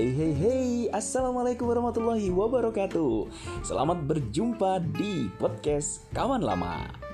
Hey hey hey, Assalamualaikum warahmatullahi wabarakatuh. Selamat berjumpa di podcast Kawan Lama.